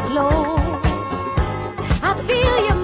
afterglow. I feel you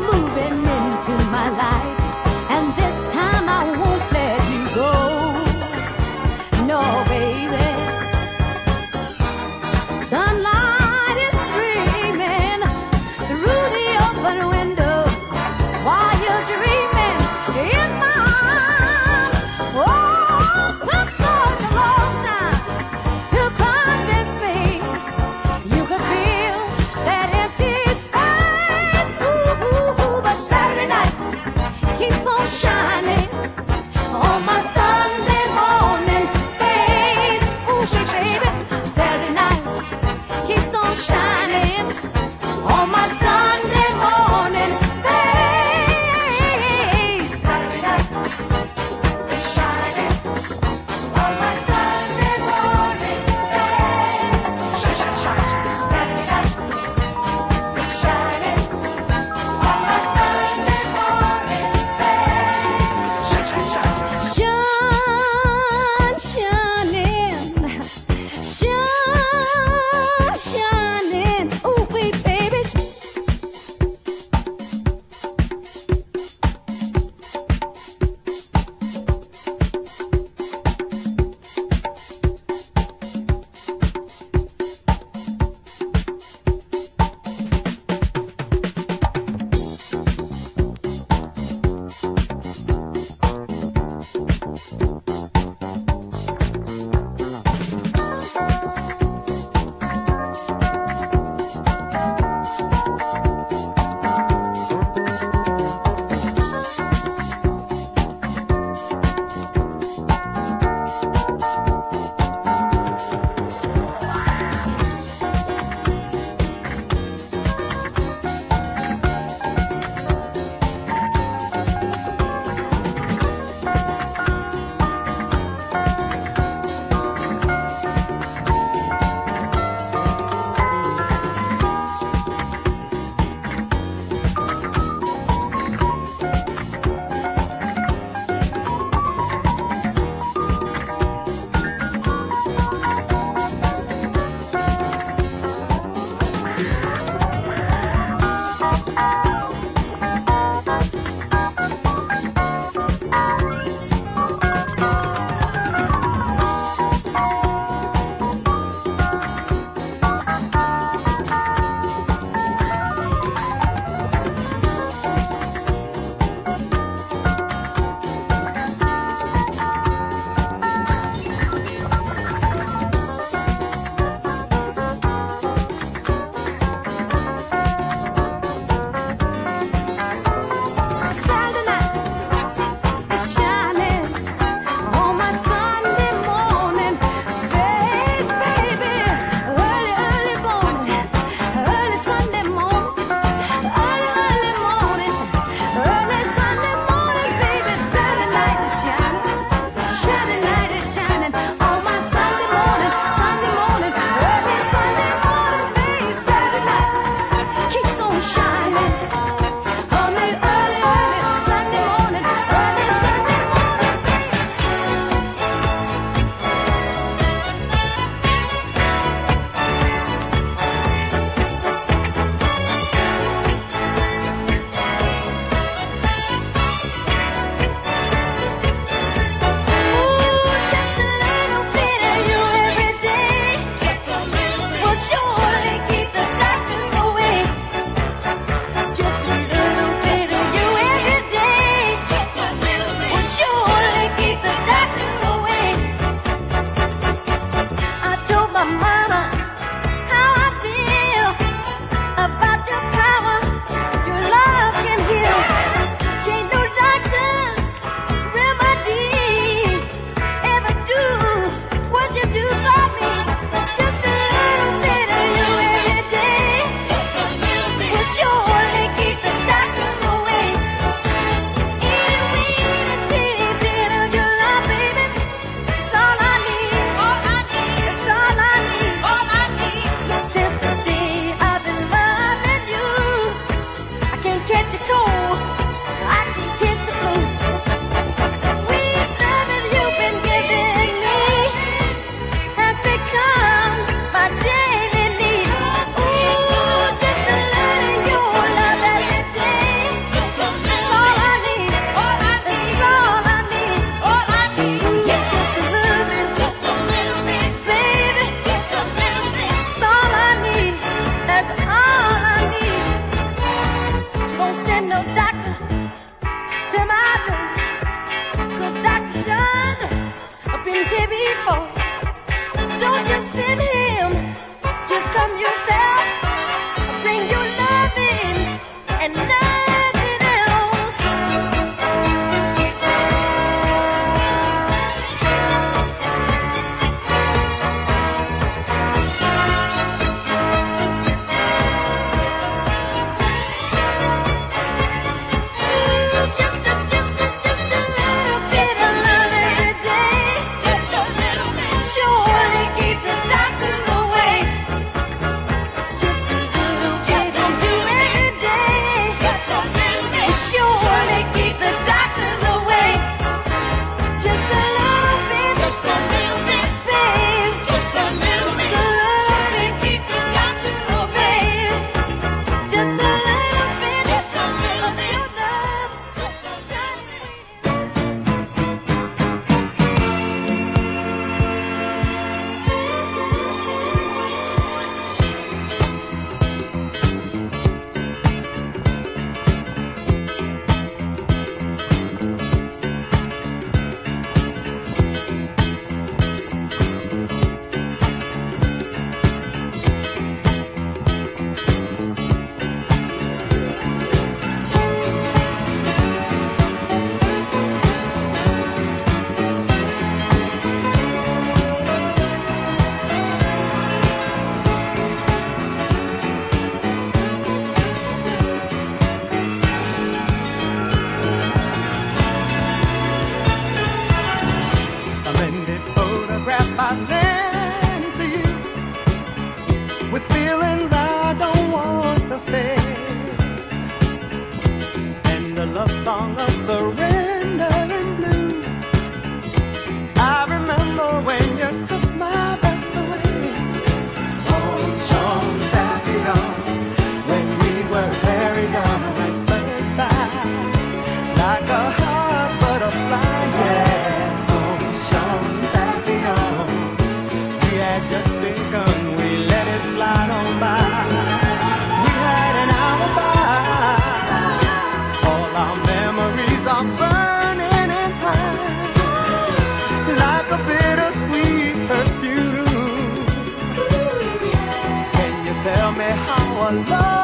a love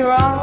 we